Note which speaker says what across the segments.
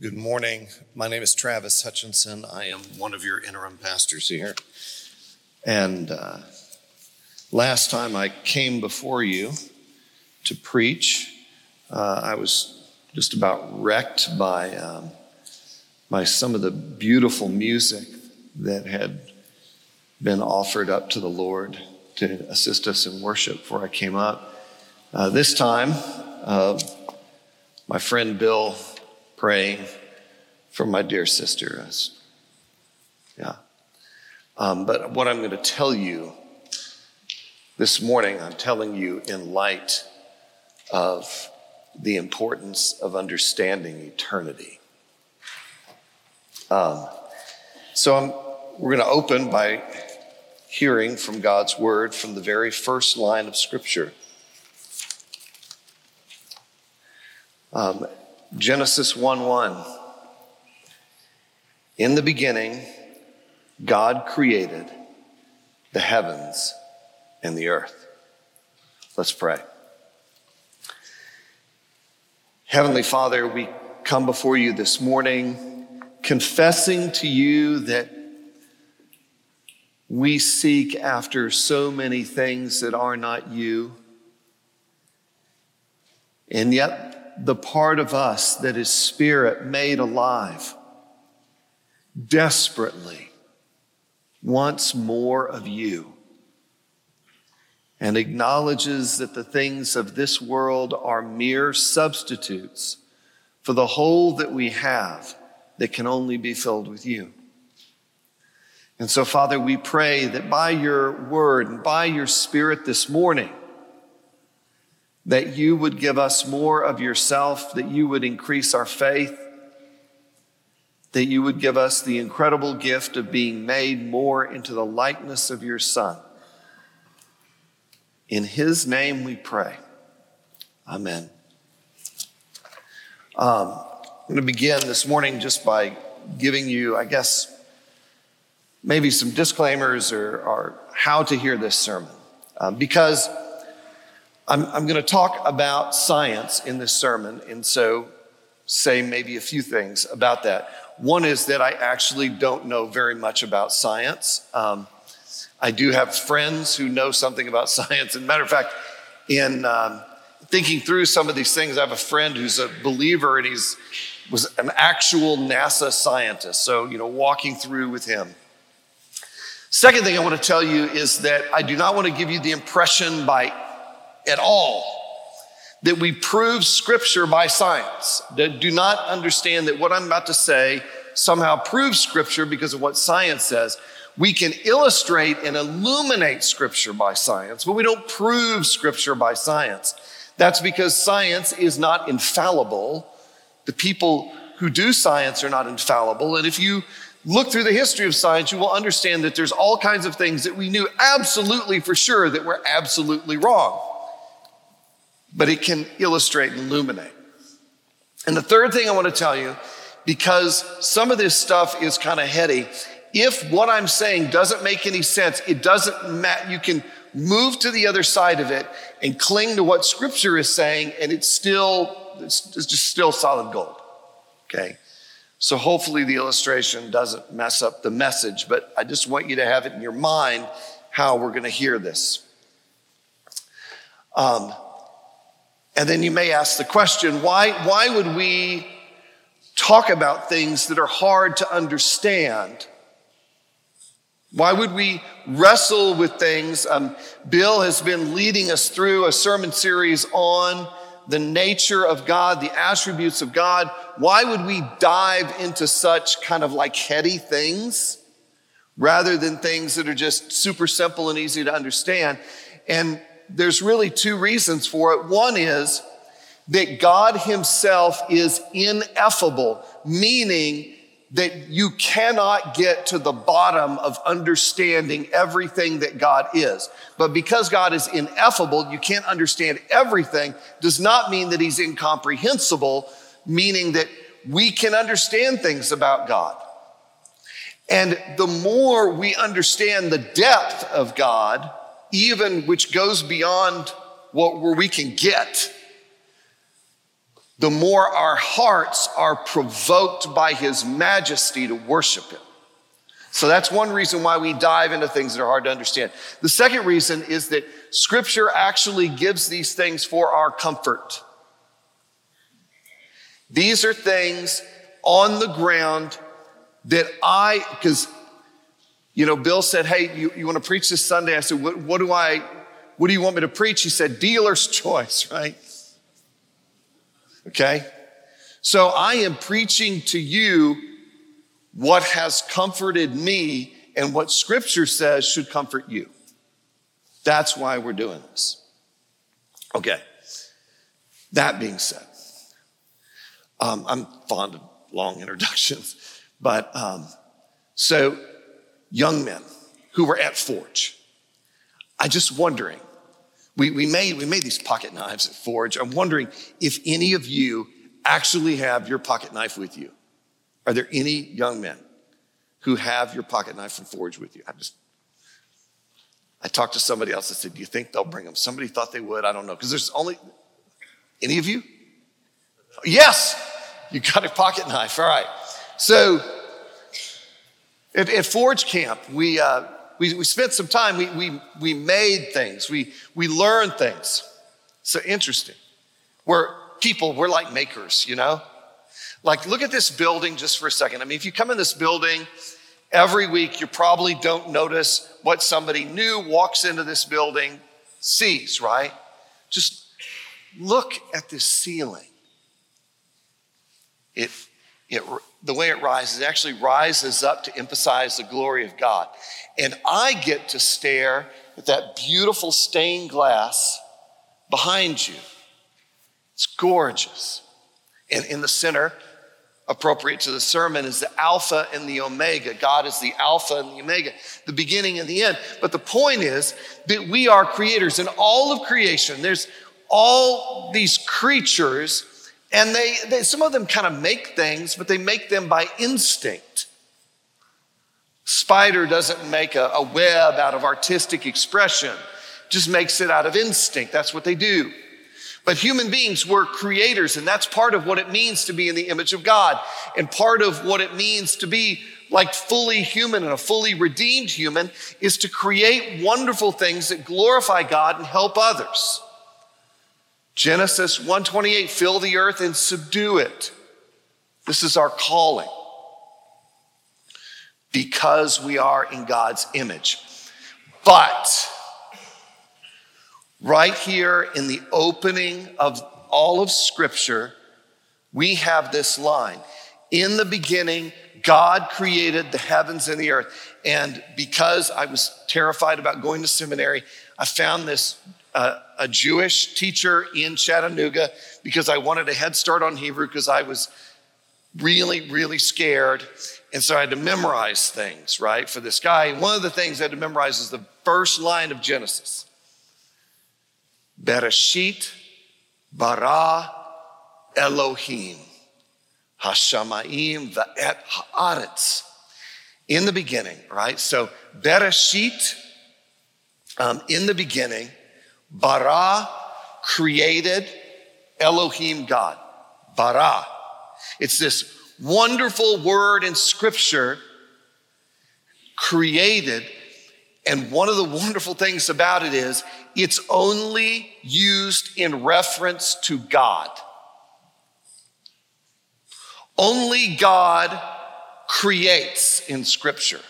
Speaker 1: Good morning. My name is Travis Hutchinson. I am one of your interim pastors here. And uh, last time I came before you to preach, uh, I was just about wrecked by, um, by some of the beautiful music that had been offered up to the Lord to assist us in worship before I came up. Uh, this time, uh, my friend Bill praying for my dear sister. Yeah. Um, but what I'm going to tell you this morning, I'm telling you in light of the importance of understanding eternity. Um, so I'm, we're going to open by hearing from God's word from the very first line of Scripture. Um, Genesis 1 1. In the beginning, God created the heavens and the earth. Let's pray. Heavenly Father, we come before you this morning confessing to you that we seek after so many things that are not you. And yet, the part of us that is spirit made alive desperately wants more of you and acknowledges that the things of this world are mere substitutes for the hole that we have that can only be filled with you. And so, Father, we pray that by your word and by your spirit this morning, that you would give us more of yourself, that you would increase our faith, that you would give us the incredible gift of being made more into the likeness of your Son. In his name we pray. Amen. Um, I'm going to begin this morning just by giving you, I guess, maybe some disclaimers or, or how to hear this sermon. Um, because I'm, I'm going to talk about science in this sermon, and so say maybe a few things about that. One is that I actually don't know very much about science. Um, I do have friends who know something about science. And matter of fact, in um, thinking through some of these things, I have a friend who's a believer, and he's was an actual NASA scientist. So you know, walking through with him. Second thing I want to tell you is that I do not want to give you the impression by at all that we prove scripture by science, that do not understand that what I'm about to say somehow proves scripture because of what science says. We can illustrate and illuminate scripture by science, but we don't prove scripture by science. That's because science is not infallible. The people who do science are not infallible. And if you look through the history of science, you will understand that there's all kinds of things that we knew absolutely for sure that were absolutely wrong but it can illustrate and illuminate. And the third thing I want to tell you, because some of this stuff is kind of heady, if what I'm saying doesn't make any sense, it doesn't matter. You can move to the other side of it and cling to what scripture is saying, and it's still, it's, just still solid gold. Okay? So hopefully the illustration doesn't mess up the message, but I just want you to have it in your mind how we're going to hear this. Um, and then you may ask the question why, why would we talk about things that are hard to understand? Why would we wrestle with things? Um, Bill has been leading us through a sermon series on the nature of God, the attributes of God. Why would we dive into such kind of like heady things rather than things that are just super simple and easy to understand? And there's really two reasons for it. One is that God Himself is ineffable, meaning that you cannot get to the bottom of understanding everything that God is. But because God is ineffable, you can't understand everything, does not mean that He's incomprehensible, meaning that we can understand things about God. And the more we understand the depth of God, even which goes beyond what where we can get, the more our hearts are provoked by his majesty to worship him. So that's one reason why we dive into things that are hard to understand. The second reason is that scripture actually gives these things for our comfort. These are things on the ground that I, because, you know, Bill said, Hey, you, you want to preach this Sunday? I said, what, what do I, what do you want me to preach? He said, Dealer's choice, right? Okay. So I am preaching to you what has comforted me and what scripture says should comfort you. That's why we're doing this. Okay. That being said, um, I'm fond of long introductions, but um, so young men who were at Forge, I just wondering, we, we, made, we made these pocket knives at Forge. I'm wondering if any of you actually have your pocket knife with you. Are there any young men who have your pocket knife from Forge with you? I just, I talked to somebody else. I said, Do you think they'll bring them? Somebody thought they would. I don't know. Because there's only, any of you? Yes, you got a pocket knife. All right. So at, at Forge Camp, we, uh, we, we spent some time, we, we, we made things, we, we learned things. So interesting. We're people, we're like makers, you know? Like, look at this building just for a second. I mean, if you come in this building every week, you probably don't notice what somebody new walks into this building sees, right? Just look at this ceiling. It, it, the way it rises, actually rises up to emphasize the glory of God. And I get to stare at that beautiful stained glass behind you. It's gorgeous. And in the center, appropriate to the sermon is the Alpha and the Omega. God is the Alpha and the Omega, the beginning and the end. But the point is that we are creators in all of creation. There's all these creatures, and they, they some of them kind of make things, but they make them by instinct. Spider doesn't make a, a web out of artistic expression, just makes it out of instinct. That's what they do. But human beings were creators, and that's part of what it means to be in the image of God, and part of what it means to be like fully human and a fully redeemed human is to create wonderful things that glorify God and help others. Genesis 128 fill the earth and subdue it. This is our calling because we are in God's image. But Right here in the opening of all of Scripture, we have this line In the beginning, God created the heavens and the earth. And because I was terrified about going to seminary, I found this uh, a Jewish teacher in Chattanooga because I wanted a head start on Hebrew because I was really, really scared. And so I had to memorize things, right, for this guy. One of the things I had to memorize is the first line of Genesis. Bereshit bara Elohim Hashamayim va'et haaretz. In the beginning, right? So Bereshit, um, in the beginning, bara created Elohim God. Bara. It's this wonderful word in scripture created and one of the wonderful things about it is it's only used in reference to God. Only God creates in Scripture.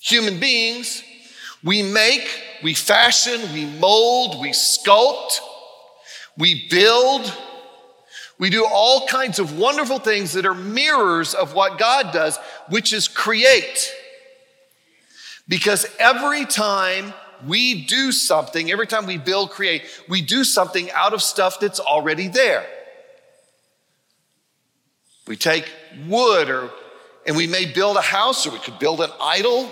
Speaker 1: Human beings, we make, we fashion, we mold, we sculpt, we build, we do all kinds of wonderful things that are mirrors of what God does, which is create. Because every time we do something, every time we build, create, we do something out of stuff that's already there. We take wood or and we may build a house or we could build an idol.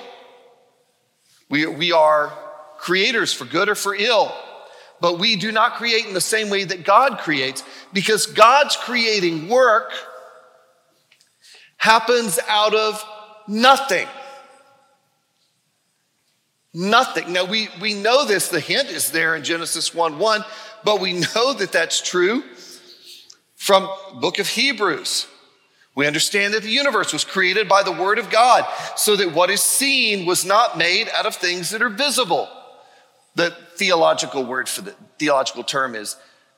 Speaker 1: We, we are creators for good or for ill, but we do not create in the same way that God creates because God's creating work happens out of nothing. Nothing. Now, we, we know this, the hint is there in Genesis 1 1, but we know that that's true From book of Hebrews, we understand that the universe was created by the word of God, so that what is seen was not made out of things that are visible. The theological word for the theological term is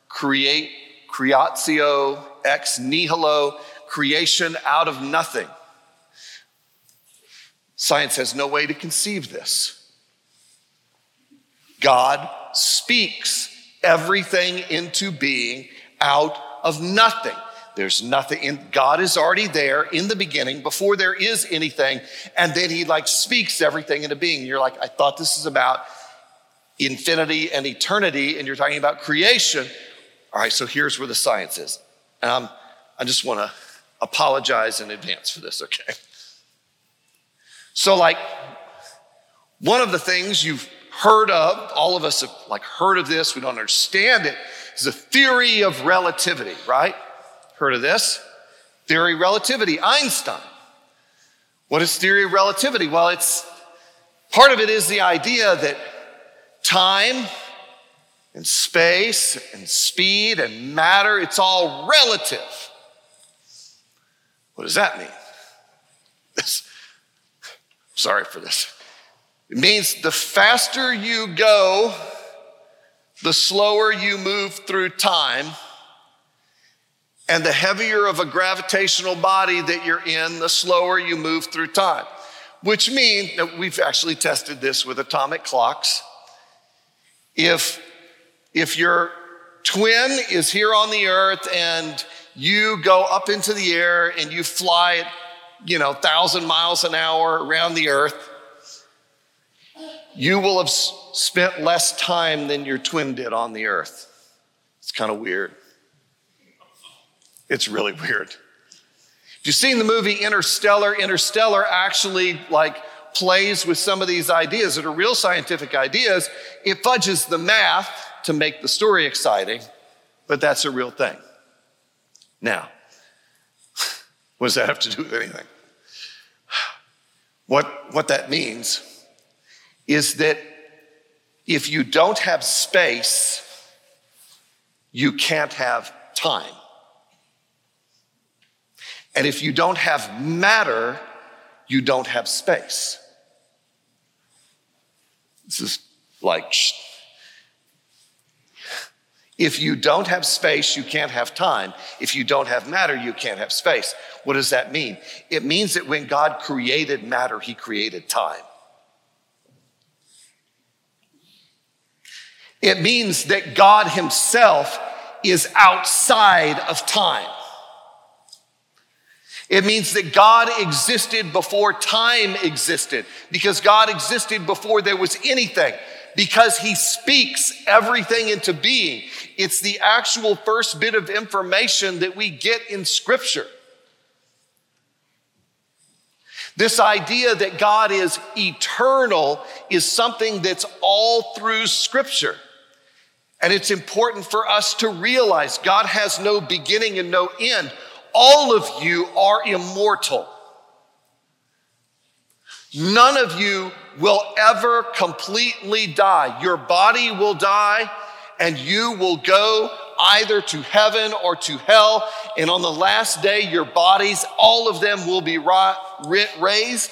Speaker 1: create, creatio ex nihilo, creation out of nothing. Science has no way to conceive this. God speaks everything into being out of nothing. There's nothing in God is already there in the beginning before there is anything. And then he like speaks everything into being. You're like, I thought this is about infinity and eternity, and you're talking about creation. All right, so here's where the science is. Um, I just want to apologize in advance for this, okay? So, like, one of the things you've heard of, all of us have like heard of this, we don't understand it, is the theory of relativity, right? Heard of this? Theory of relativity, Einstein. What is theory of relativity? Well, it's part of it is the idea that time and space and speed and matter, it's all relative. What does that mean? This, sorry for this. It means the faster you go, the slower you move through time and the heavier of a gravitational body that you're in, the slower you move through time. Which means that we've actually tested this with atomic clocks. If, if your twin is here on the earth and you go up into the air and you fly at, you know, thousand miles an hour around the earth, you will have spent less time than your twin did on the earth. It's kind of weird. It's really weird. If you've seen the movie Interstellar, Interstellar actually like plays with some of these ideas that are real scientific ideas. It fudges the math to make the story exciting, but that's a real thing. Now, what does that have to do with anything? What, what that means is that if you don't have space, you can't have time. And if you don't have matter, you don't have space. This is like, if you don't have space, you can't have time. If you don't have matter, you can't have space. What does that mean? It means that when God created matter, He created time. It means that God Himself is outside of time. It means that God existed before time existed, because God existed before there was anything, because He speaks everything into being. It's the actual first bit of information that we get in Scripture. This idea that God is eternal is something that's all through Scripture. And it's important for us to realize God has no beginning and no end all of you are immortal. None of you will ever completely die. Your body will die, and you will go either to heaven or to hell. And on the last day, your bodies, all of them will be raised.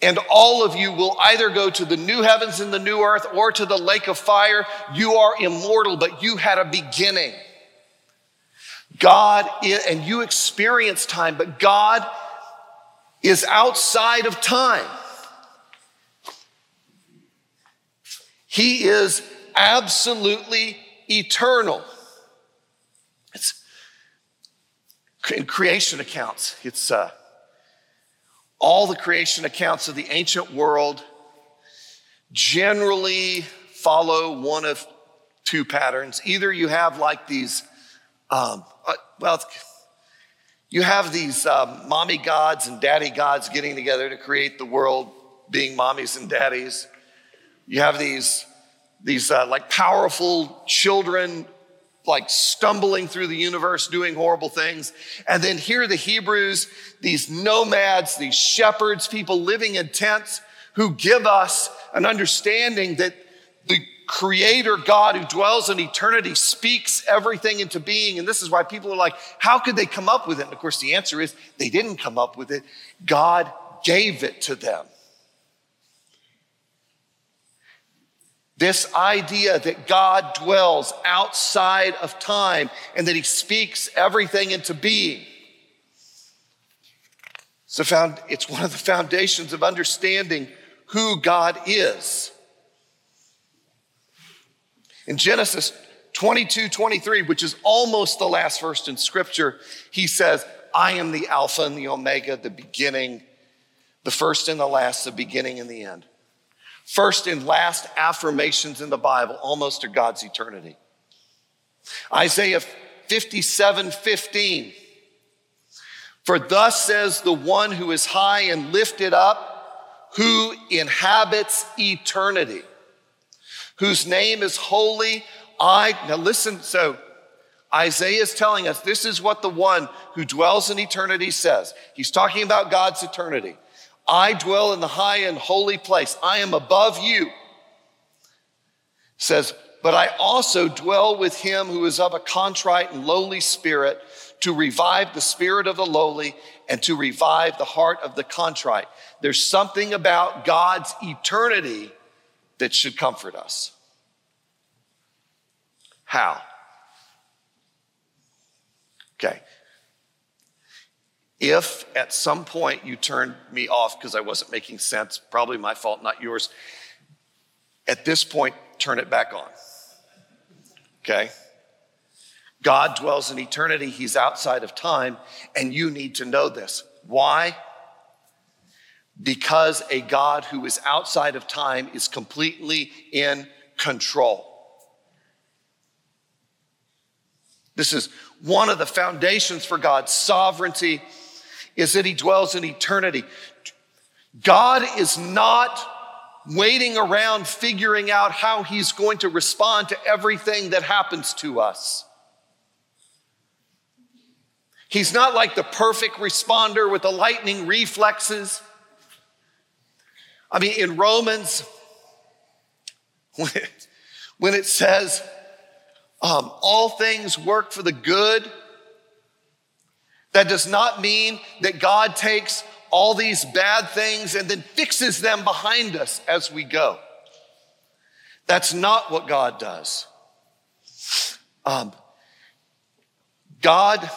Speaker 1: And all of you will either go to the new heavens and the new earth or to the lake of fire. You are immortal, but you had a beginning. God, is, and you experience time, but God is outside of time. He is absolutely eternal. It's in creation accounts. It's uh, all the creation accounts of the ancient world generally follow one of two patterns. Either you have like these um, uh, well, you have these um, mommy gods and daddy gods getting together to create the world, being mommies and daddies. You have these, these uh, like powerful children like stumbling through the universe doing horrible things. And then here are the Hebrews, these nomads, these shepherds, people living in tents who give us an understanding that the creator God who dwells in eternity speaks everything into being. And this is why people are like, how could they come up with it? And of course, the answer is they didn't come up with it, God gave it to them. This idea that God dwells outside of time and that he speaks everything into being. So found, it's one of the foundations of understanding who God is. In Genesis 22, 23, which is almost the last verse in scripture, he says, I am the Alpha and the Omega, the beginning, the first and the last, the beginning and the end. First and last affirmations in the Bible almost are God's eternity. Isaiah 57 15. For thus says the one who is high and lifted up, who inhabits eternity, whose name is holy. I, now listen, so Isaiah is telling us this is what the one who dwells in eternity says. He's talking about God's eternity. I dwell in the high and holy place. I am above you. Says, but I also dwell with him who is of a contrite and lowly spirit to revive the spirit of the lowly and to revive the heart of the contrite. There's something about God's eternity that should comfort us. How? Okay. If at some point you turned me off because I wasn't making sense, probably my fault, not yours, at this point, turn it back on. Okay? God dwells in eternity, He's outside of time, and you need to know this. Why? Because a God who is outside of time is completely in control. This is one of the foundations for God's sovereignty is that he dwells in eternity. God is not waiting around figuring out how he's going to respond to everything that happens to us. He's not like the perfect responder with the lightning reflexes. I mean, in Romans, when it, says, um, all things work for the good that does not mean that God takes all these bad things and then fixes them behind us as we go. That's not what God does. Um, God,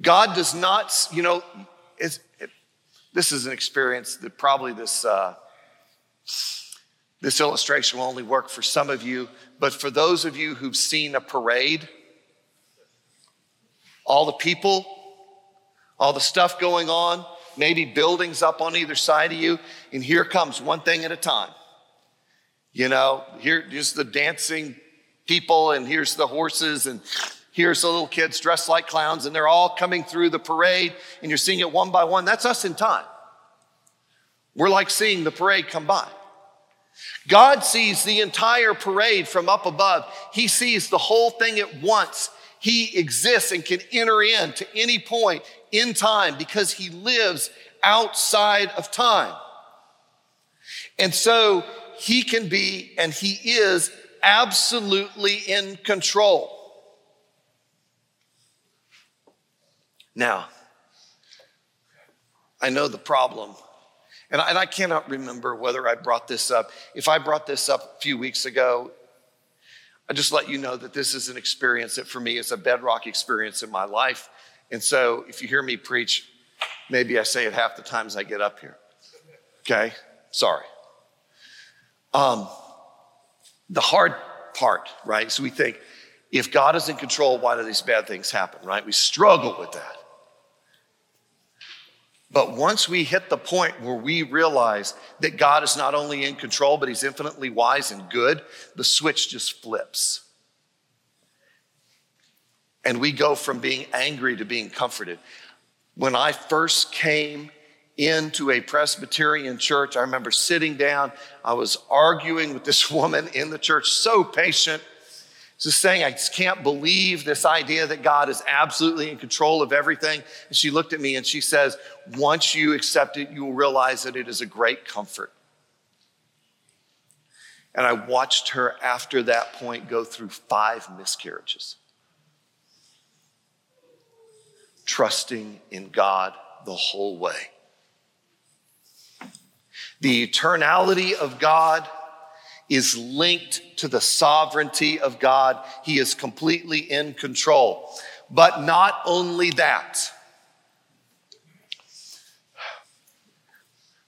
Speaker 1: God does not, you know, it, this is an experience that probably this, uh, this illustration will only work for some of you, but for those of you who've seen a parade, all the people, all the stuff going on, maybe buildings up on either side of you, and here comes one thing at a time. You know, here, here's the dancing people, and here's the horses, and here's the little kids dressed like clowns, and they're all coming through the parade, and you're seeing it one by one. That's us in time. We're like seeing the parade come by. God sees the entire parade from up above. He sees the whole thing at once. He exists and can enter in to any point in time because he lives outside of time. And so he can be and he is absolutely in control. Now, I know the problem. And I, and I, cannot remember whether I brought this up. If I brought this up a few weeks ago, I just let you know that this is an experience that for me is a bedrock experience in my life. And so if you hear me preach, maybe I say it half the times I get up here. Okay? Sorry. Um, the hard part, right? So we think, if God is in control, why do these bad things happen, right? We struggle with that. But once we hit the point where we realize that God is not only in control, but He's infinitely wise and good, the switch just flips. And we go from being angry to being comforted. When I first came into a Presbyterian church, I remember sitting down, I was arguing with this woman in the church, so patient just saying, I just can't believe this idea that God is absolutely in control of everything. And she looked at me and she says, Once you accept it, you will realize that it is a great comfort. And I watched her after that point go through five miscarriages, trusting in God the whole way. The eternality of God is linked to the sovereignty of God. He is completely in control. But not only that,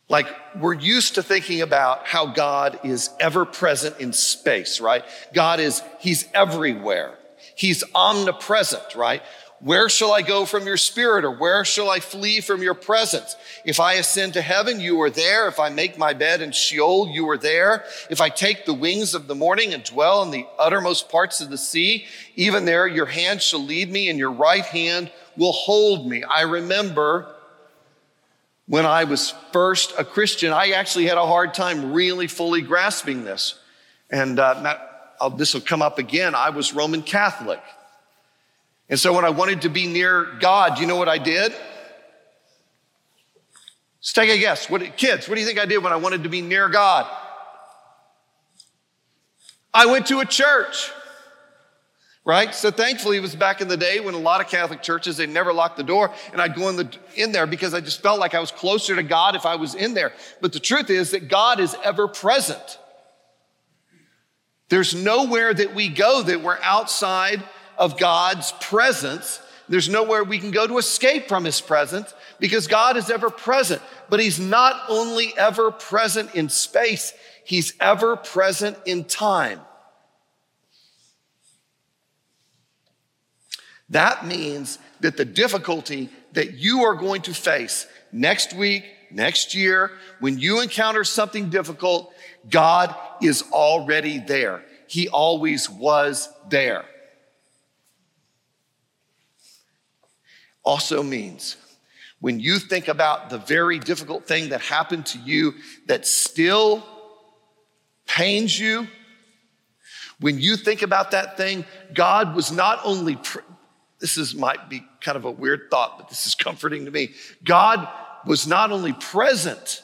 Speaker 1: Like we're used to thinking about how God is ever present in space, right? God is, He's everywhere. He's omnipresent, right? Where shall I go from your spirit or where shall I flee from your presence? If I ascend to heaven, you are there. If I make my bed in Sheol, you are there. If I take the wings of the morning and dwell in the uttermost parts of the sea, even there your hand shall lead me and your right hand will hold me. I remember when I was first a Christian, I actually had a hard time really fully grasping this. And uh, this will come up again. I was Roman Catholic. And so when I wanted to be near God, you know what I did? Take a guess. What, kids, what do you think I did when I wanted to be near God? I went to a church right? So thankfully, it was back in the day when a lot of Catholic churches, they never locked the door, and I'd go in, the, in there because I just felt like I was closer to God if I was in there. But the truth is that God is ever present. There's nowhere that we go that we're outside of God's presence. There's nowhere we can go to escape from his presence because God is ever present. But he's not only ever present in space, he's ever present in time. That means that the difficulty that you are going to face next week, next year, when you encounter something difficult, God is already there. He always was there. Also means when you think about the very difficult thing that happened to you that still pains you, when you think about that thing, God was not only this is might be kind of a weird thought, but this is comforting to me. God was not only present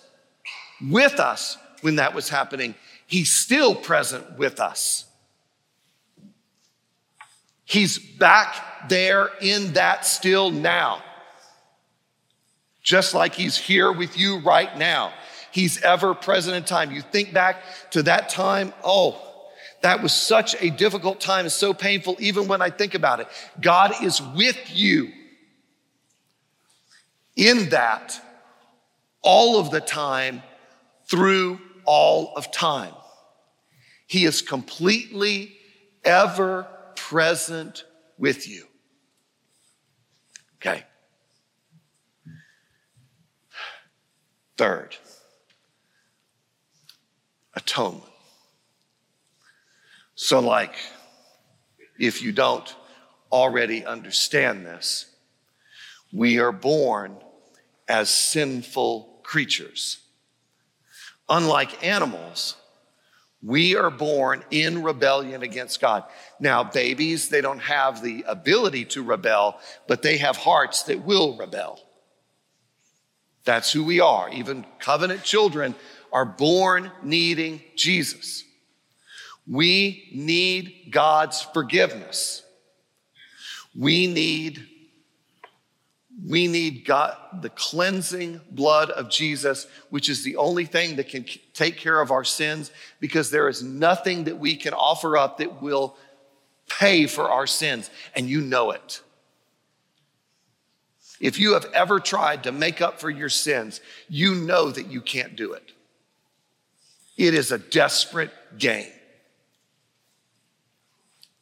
Speaker 1: with us when that was happening, He's still present with us. He's back there in that still now. Just like He's here with you right now. He's ever present in time. You think back to that time, oh, that was such a difficult time and so painful, even when I think about it. God is with you in that all of the time through all of time. He is completely ever present with you. Okay. Third, atonement. So, like, if you don't already understand this, we are born as sinful creatures. Unlike animals, we are born in rebellion against God. Now, babies, they don't have the ability to rebel, but they have hearts that will rebel. That's who we are. Even covenant children are born needing Jesus. We need God's forgiveness. We need we need God, the cleansing blood of Jesus, which is the only thing that can take care of our sins, because there is nothing that we can offer up that will pay for our sins, and you know it. If you have ever tried to make up for your sins, you know that you can't do it. It is a desperate game.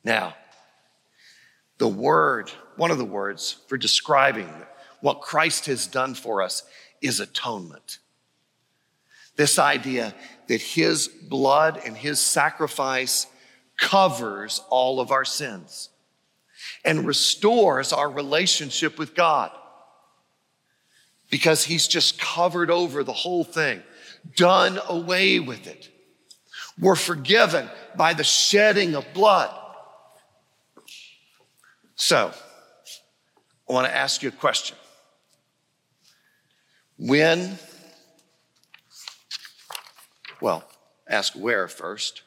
Speaker 1: Now, the word, one of the words for describing what Christ has done for us is atonement. This idea that his blood and his sacrifice covers all of our sins and restores our relationship with God because he's just covered over the whole thing, done away with it. We're forgiven by the shedding of blood. So, I want to ask you a question. When, well, ask where first.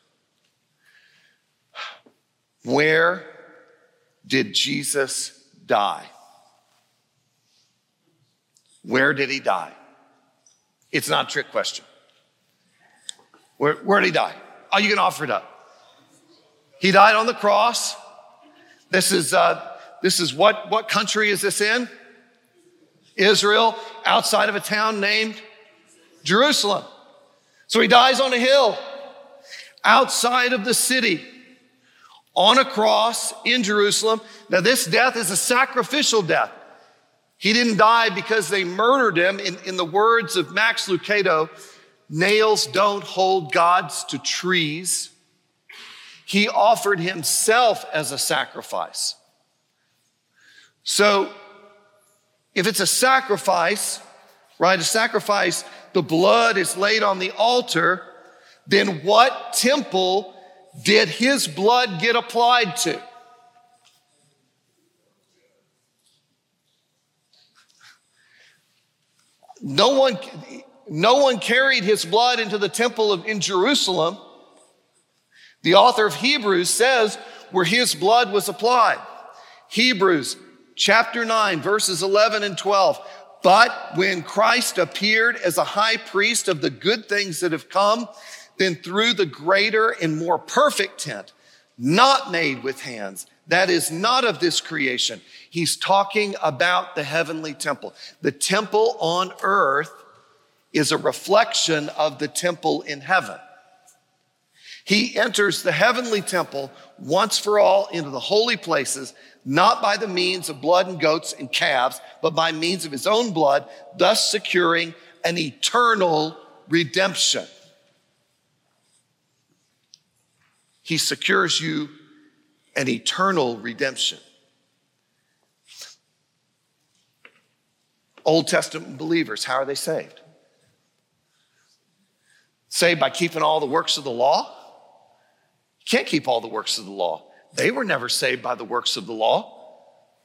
Speaker 1: Where did Jesus die? Where did he die? It's not a trick question. Where, where did he die? Oh, you can offer it up. He died on the cross. This is, uh, this is what, what country is this in? Israel, outside of a town named Jerusalem. So he dies on a hill outside of the city on a cross in Jerusalem. Now, this death is a sacrificial death. He didn't die because they murdered him. In, in the words of Max Lucado, nails don't hold gods to trees. He offered himself as a sacrifice. So, if it's a sacrifice, right, a sacrifice, the blood is laid on the altar, then what temple did his blood get applied to? No one, no one carried his blood into the temple of, in Jerusalem. The author of Hebrews says where his blood was applied. Hebrews chapter 9, verses 11 and 12. But when Christ appeared as a high priest of the good things that have come, then through the greater and more perfect tent, not made with hands, that is not of this creation. He's talking about the heavenly temple. The temple on earth is a reflection of the temple in heaven. He enters the heavenly temple once for all into the holy places, not by the means of blood and goats and calves, but by means of his own blood, thus securing an eternal redemption. He secures you an eternal redemption. Old Testament believers, how are they saved? Saved by keeping all the works of the law? You can't keep all the works of the law. They were never saved by the works of the law.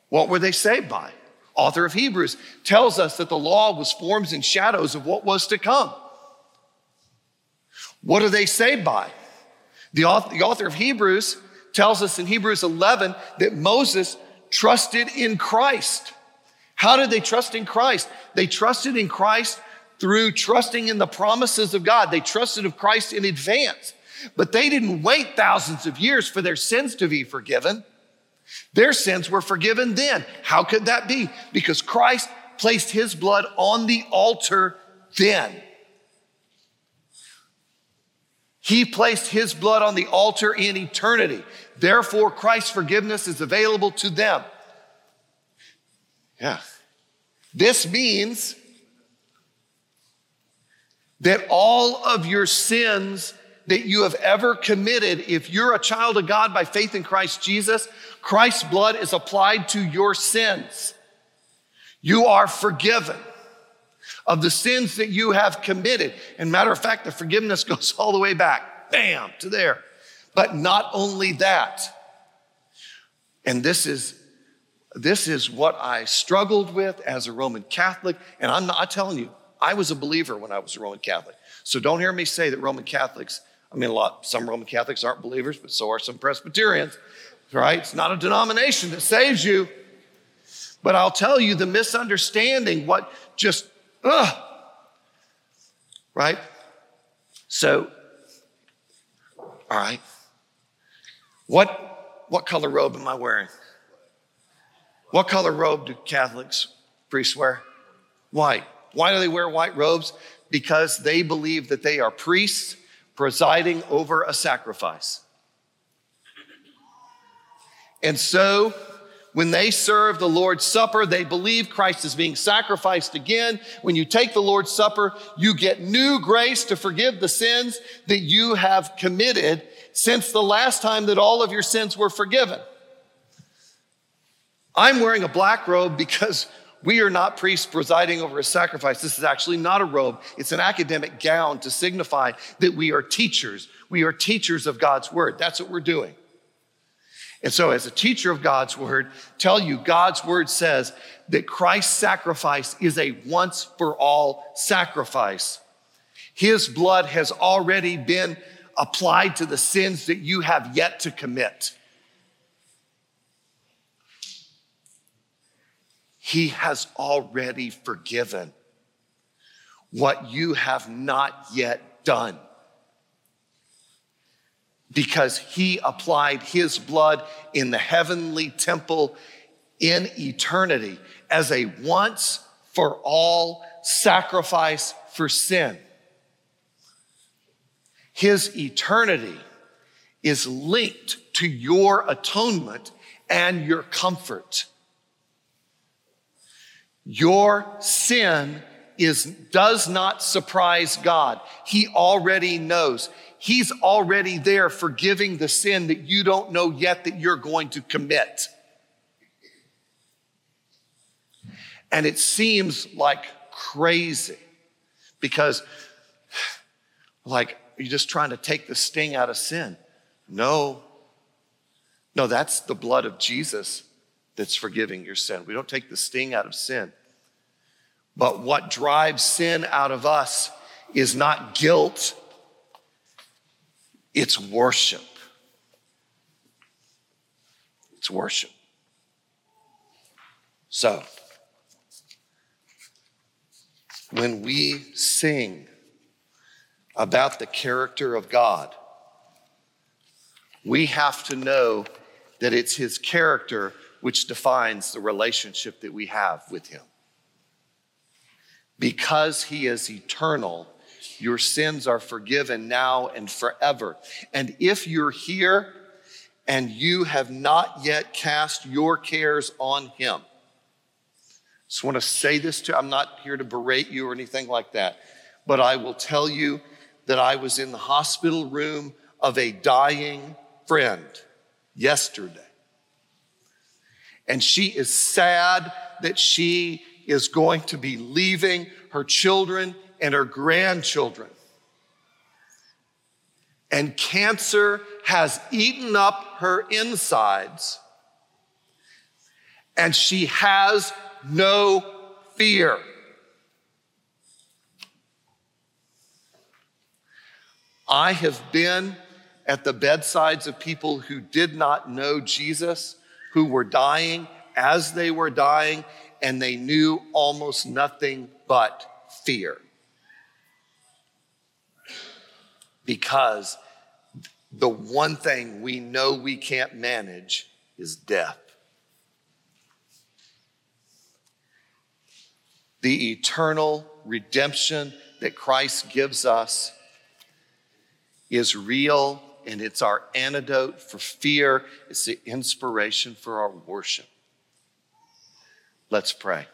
Speaker 1: What were they saved by? Author of Hebrews tells us that the law was forms and shadows of what was to come. What are they saved by? The author, the author of Hebrews tells us in Hebrews 11 that Moses trusted in Christ. How did they trust in Christ? They trusted in Christ through trusting in the promises of God. They trusted of Christ in advance. But they didn't wait thousands of years for their sins to be forgiven. Their sins were forgiven then. How could that be? Because Christ placed his blood on the altar then. He placed his blood on the altar in eternity. Therefore, Christ's forgiveness is available to them. Yeah. This means that all of your sins that you have ever committed, if you're a child of God by faith in Christ Jesus, Christ's blood is applied to your sins. You are forgiven of the sins that you have committed. And matter of fact, the forgiveness goes all the way back, bam, to there. But not only that, and this is this is what I struggled with as a Roman Catholic, and I'm not I'm telling you, I was a believer when I was a Roman Catholic. So don't hear me say that Roman Catholics I mean, a lot, some Roman Catholics aren't believers, but so are some Presbyterians, right? It's not a denomination that saves you. But I'll tell you the misunderstanding, what just, ugh, right? So, all right. What, what color robe am I wearing? What color robe do Catholics, priests wear? White. Why do they wear white robes? Because they believe that they are priests presiding over a sacrifice. And so, when they serve the Lord's Supper, they believe Christ is being sacrificed again. When you take the Lord's Supper, you get new grace to forgive the sins that you have committed since the last time that all of your sins were forgiven. I'm wearing a black robe because we are not priests presiding over a sacrifice. This is actually not a robe, it's an academic gown to signify that we are teachers. We are teachers of God's word. That's what we're doing. And so, as a teacher of God's word, tell you God's word says that Christ's sacrifice is a once for all sacrifice. His blood has already been applied to the sins that you have yet to commit. He has already forgiven what you have not yet done. Because he applied his blood in the heavenly temple in eternity as a once for all sacrifice for sin. His eternity is linked to your atonement and your comfort. Your sin is, does not surprise God. He already knows. He's already there forgiving the sin that you don't know yet that you're going to commit. And it seems like crazy because, like, you're just trying to take the sting out of sin. No. No, that's the blood of Jesus that's forgiving your sin. We don't take the sting out of sin. But what drives sin out of us is not guilt, it's worship. It's worship. So, when we sing about the character of God, we have to know that it's His character which defines the relationship that we have with Him. Because He is eternal, your sins are forgiven now and forever. And if you're here and you have not yet cast your cares on Him, I just want to say this to I'm not here to berate you or anything like that, but I will tell you that I was in the hospital room of a dying friend yesterday. And she is sad that she is going to be leaving her children and her grandchildren. And cancer has eaten up her insides, and she has no fear. I have been at the bedsides of people who did not know Jesus, who were dying as they were dying, and they knew almost nothing but fear. Because the one thing we know we can't manage is death. The eternal redemption that Christ gives us is real and it's our antidote for fear. It's the inspiration for our worship. Let's pray.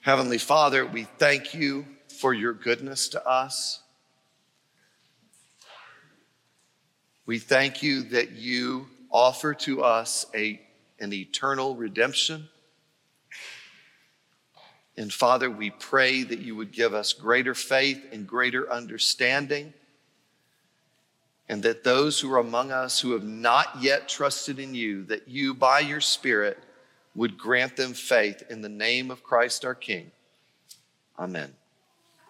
Speaker 1: Heavenly Father, we thank you for your goodness to us. We thank you that you offer to us a, an eternal redemption. And Father, we pray that you would give us greater faith and greater understanding, and that those who are among us who have not yet trusted in you, that you, by your Spirit, would grant them faith in the name of Christ our King. Amen.